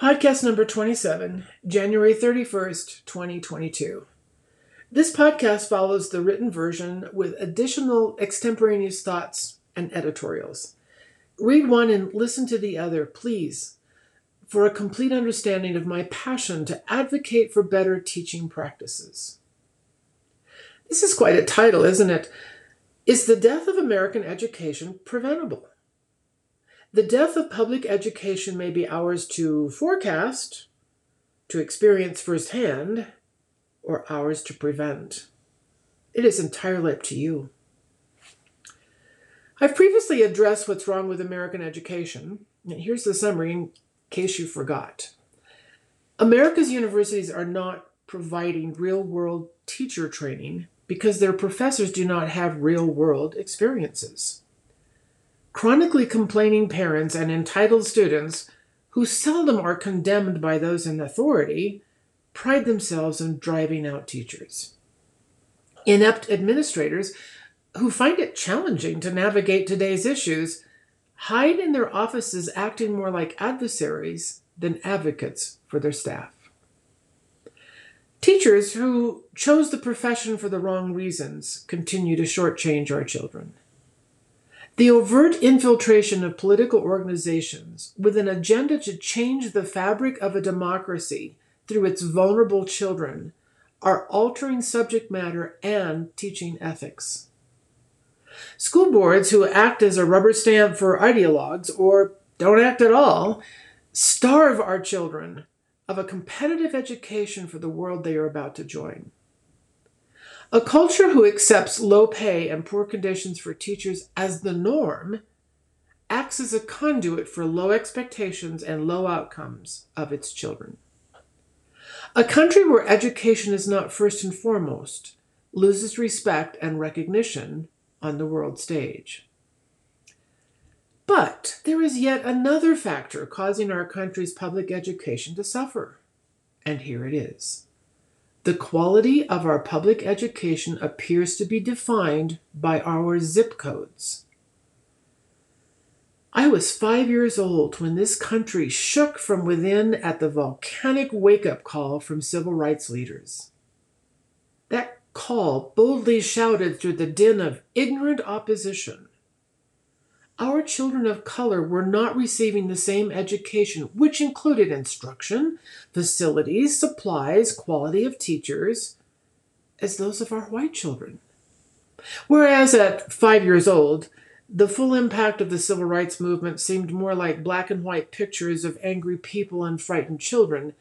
Podcast number 27, January 31st, 2022. This podcast follows the written version with additional extemporaneous thoughts and editorials. Read one and listen to the other, please, for a complete understanding of my passion to advocate for better teaching practices. This is quite a title, isn't it? Is the death of American education preventable? The death of public education may be ours to forecast, to experience firsthand, or ours to prevent. It is entirely up to you. I've previously addressed what's wrong with American education. And here's the summary in case you forgot. America's universities are not providing real world teacher training because their professors do not have real world experiences. Chronically complaining parents and entitled students, who seldom are condemned by those in authority, pride themselves on driving out teachers. Inept administrators, who find it challenging to navigate today's issues, hide in their offices acting more like adversaries than advocates for their staff. Teachers who chose the profession for the wrong reasons continue to shortchange our children. The overt infiltration of political organizations with an agenda to change the fabric of a democracy through its vulnerable children are altering subject matter and teaching ethics. School boards who act as a rubber stamp for ideologues or don't act at all starve our children of a competitive education for the world they are about to join. A culture who accepts low pay and poor conditions for teachers as the norm acts as a conduit for low expectations and low outcomes of its children. A country where education is not first and foremost loses respect and recognition on the world stage. But there is yet another factor causing our country's public education to suffer. And here it is. The quality of our public education appears to be defined by our zip codes. I was five years old when this country shook from within at the volcanic wake up call from civil rights leaders. That call boldly shouted through the din of ignorant opposition our children of color were not receiving the same education, which included instruction, facilities, supplies, quality of teachers, as those of our white children. Whereas at five years old, the full impact of the civil rights movement seemed more like black and white pictures of angry people and frightened children,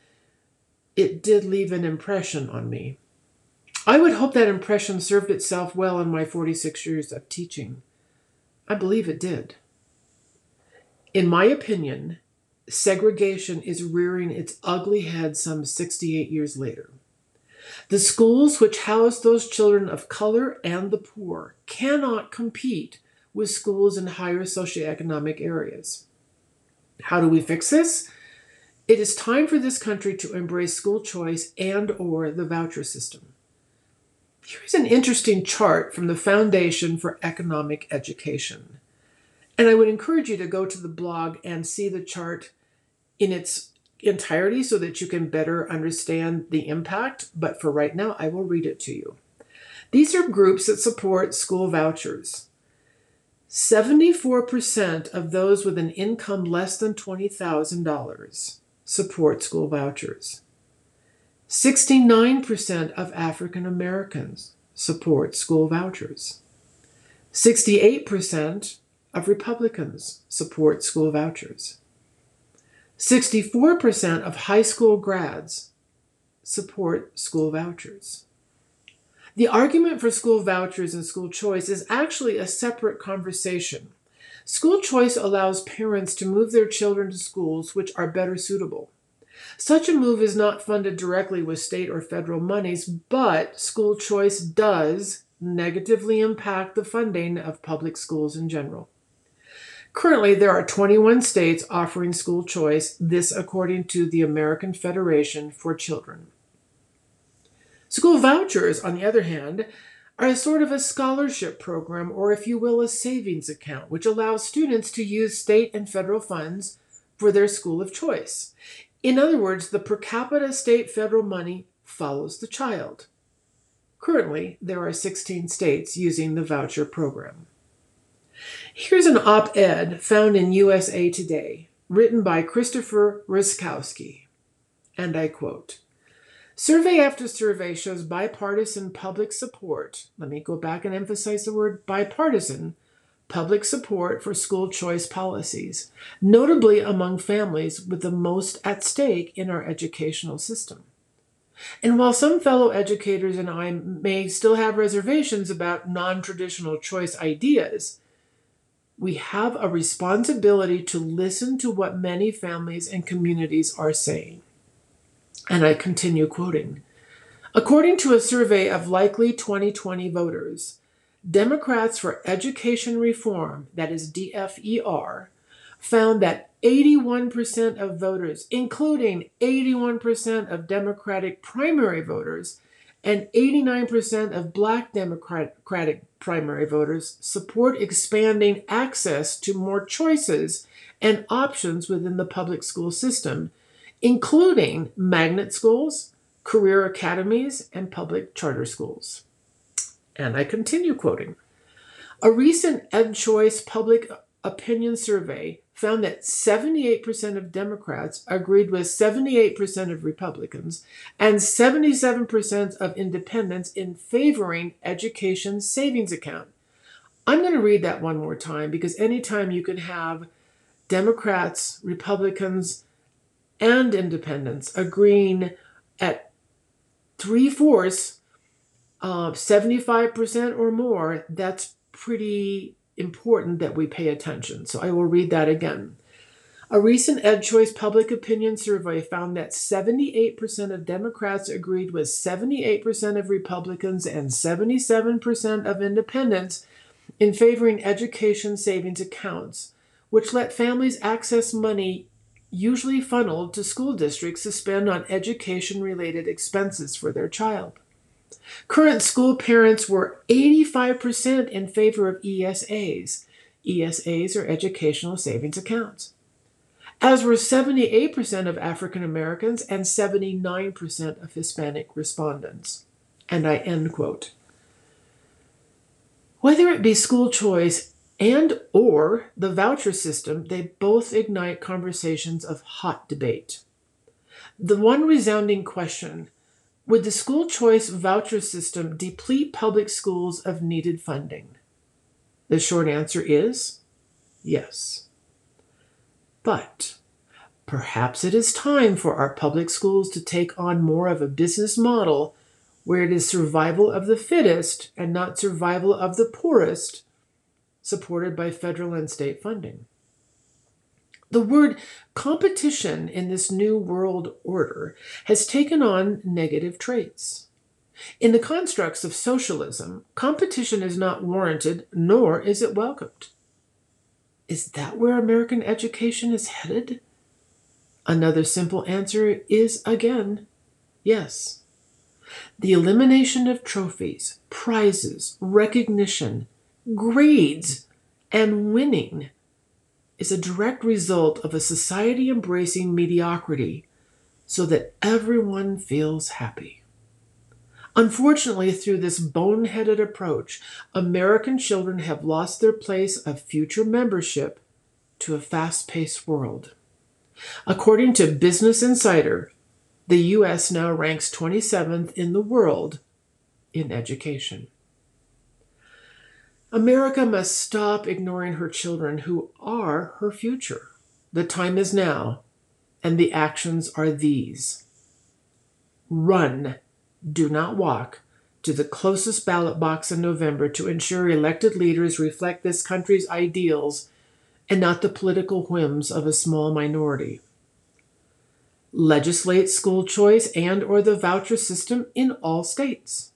it did leave an impression on me. I would hope that impression served itself well in my 46 years of teaching. I believe it did. In my opinion, segregation is rearing its ugly head some 68 years later. The schools which house those children of color and the poor cannot compete with schools in higher socioeconomic areas. How do we fix this? It is time for this country to embrace school choice and or the voucher system. Here's an interesting chart from the Foundation for Economic Education. And I would encourage you to go to the blog and see the chart in its entirety so that you can better understand the impact. But for right now, I will read it to you. These are groups that support school vouchers. 74% of those with an income less than $20,000 support school vouchers. 69% of African Americans support school vouchers. 68% of Republicans support school vouchers. 64% of high school grads support school vouchers. The argument for school vouchers and school choice is actually a separate conversation. School choice allows parents to move their children to schools which are better suitable. Such a move is not funded directly with state or federal monies, but school choice does negatively impact the funding of public schools in general. Currently, there are 21 states offering school choice, this according to the American Federation for Children. School vouchers, on the other hand, are a sort of a scholarship program, or if you will, a savings account, which allows students to use state and federal funds for their school of choice. In other words, the per capita state federal money follows the child. Currently, there are 16 states using the voucher program. Here's an op ed found in USA Today, written by Christopher Rutkowski. And I quote Survey after survey shows bipartisan public support. Let me go back and emphasize the word bipartisan public support for school choice policies, notably among families with the most at stake in our educational system. And while some fellow educators and I may still have reservations about non traditional choice ideas, we have a responsibility to listen to what many families and communities are saying. And I continue quoting. According to a survey of likely 2020 voters, Democrats for Education Reform, that is DFER, found that 81% of voters, including 81% of Democratic primary voters and 89% of Black Democratic primary voters, support expanding access to more choices and options within the public school system, including magnet schools, career academies, and public charter schools. And I continue quoting. A recent EdChoice public opinion survey found that 78% of Democrats agreed with 78% of Republicans and 77% of independents in favoring education savings account. I'm going to read that one more time because anytime you can have Democrats, Republicans, and independents agreeing at three fourths, uh, 75% or more, that's pretty important that we pay attention. So I will read that again. A recent EdChoice public opinion survey found that 78% of Democrats agreed with 78% of Republicans and 77% of independents in favoring education savings accounts, which let families access money usually funneled to school districts to spend on education related expenses for their child. Current school parents were 85% in favor of ESAs. ESAs are educational savings accounts, as were 78% of African Americans and 79% of Hispanic respondents. And I end quote. Whether it be school choice and or the voucher system, they both ignite conversations of hot debate. The one resounding question would the school choice voucher system deplete public schools of needed funding? The short answer is yes. But perhaps it is time for our public schools to take on more of a business model where it is survival of the fittest and not survival of the poorest, supported by federal and state funding. The word competition in this new world order has taken on negative traits. In the constructs of socialism, competition is not warranted, nor is it welcomed. Is that where American education is headed? Another simple answer is again yes. The elimination of trophies, prizes, recognition, grades, and winning is a direct result of a society embracing mediocrity so that everyone feels happy. Unfortunately, through this boneheaded approach, American children have lost their place of future membership to a fast paced world. According to Business Insider, the U.S. now ranks 27th in the world in education. America must stop ignoring her children who are her future. The time is now, and the actions are these run, do not walk, to the closest ballot box in November to ensure elected leaders reflect this country's ideals and not the political whims of a small minority. Legislate school choice and or the voucher system in all states.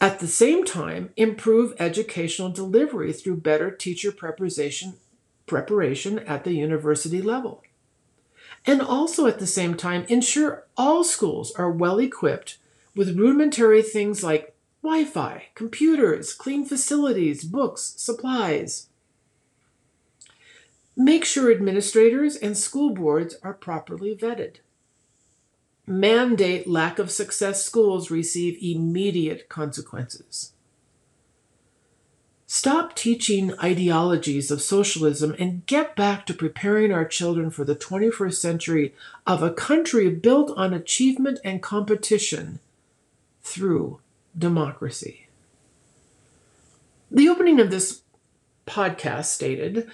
At the same time, improve educational delivery through better teacher preparation, preparation at the university level. And also at the same time, ensure all schools are well equipped with rudimentary things like Wi Fi, computers, clean facilities, books, supplies. Make sure administrators and school boards are properly vetted. Mandate lack of success schools receive immediate consequences. Stop teaching ideologies of socialism and get back to preparing our children for the 21st century of a country built on achievement and competition through democracy. The opening of this podcast stated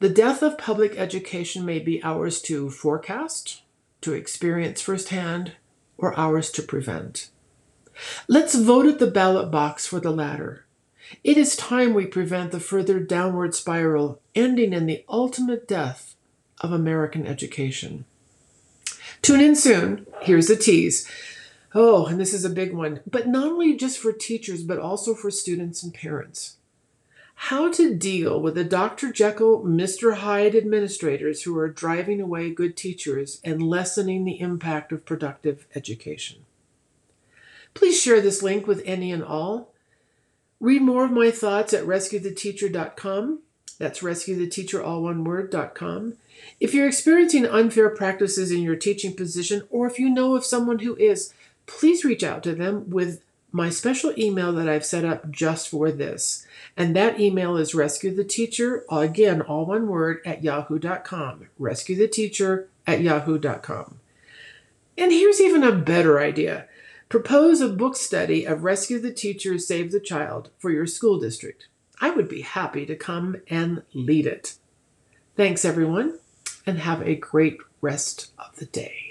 the death of public education may be ours to forecast, to experience firsthand, or ours to prevent. Let's vote at the ballot box for the latter. It is time we prevent the further downward spiral, ending in the ultimate death of American education. Tune in soon. Here's a tease. Oh, and this is a big one, but not only just for teachers, but also for students and parents how to deal with the Dr. Jekyll, Mr. Hyde administrators who are driving away good teachers and lessening the impact of productive education. Please share this link with any and all. Read more of my thoughts at rescuetheteacher.com. That's rescuetheteacher, all one word.com. If you're experiencing unfair practices in your teaching position, or if you know of someone who is, please reach out to them with my special email that I've set up just for this. And that email is rescue the teacher, again, all one word, at yahoo.com. Rescue the teacher at yahoo.com. And here's even a better idea propose a book study of Rescue the Teacher, Save the Child for your school district. I would be happy to come and lead it. Thanks, everyone, and have a great rest of the day.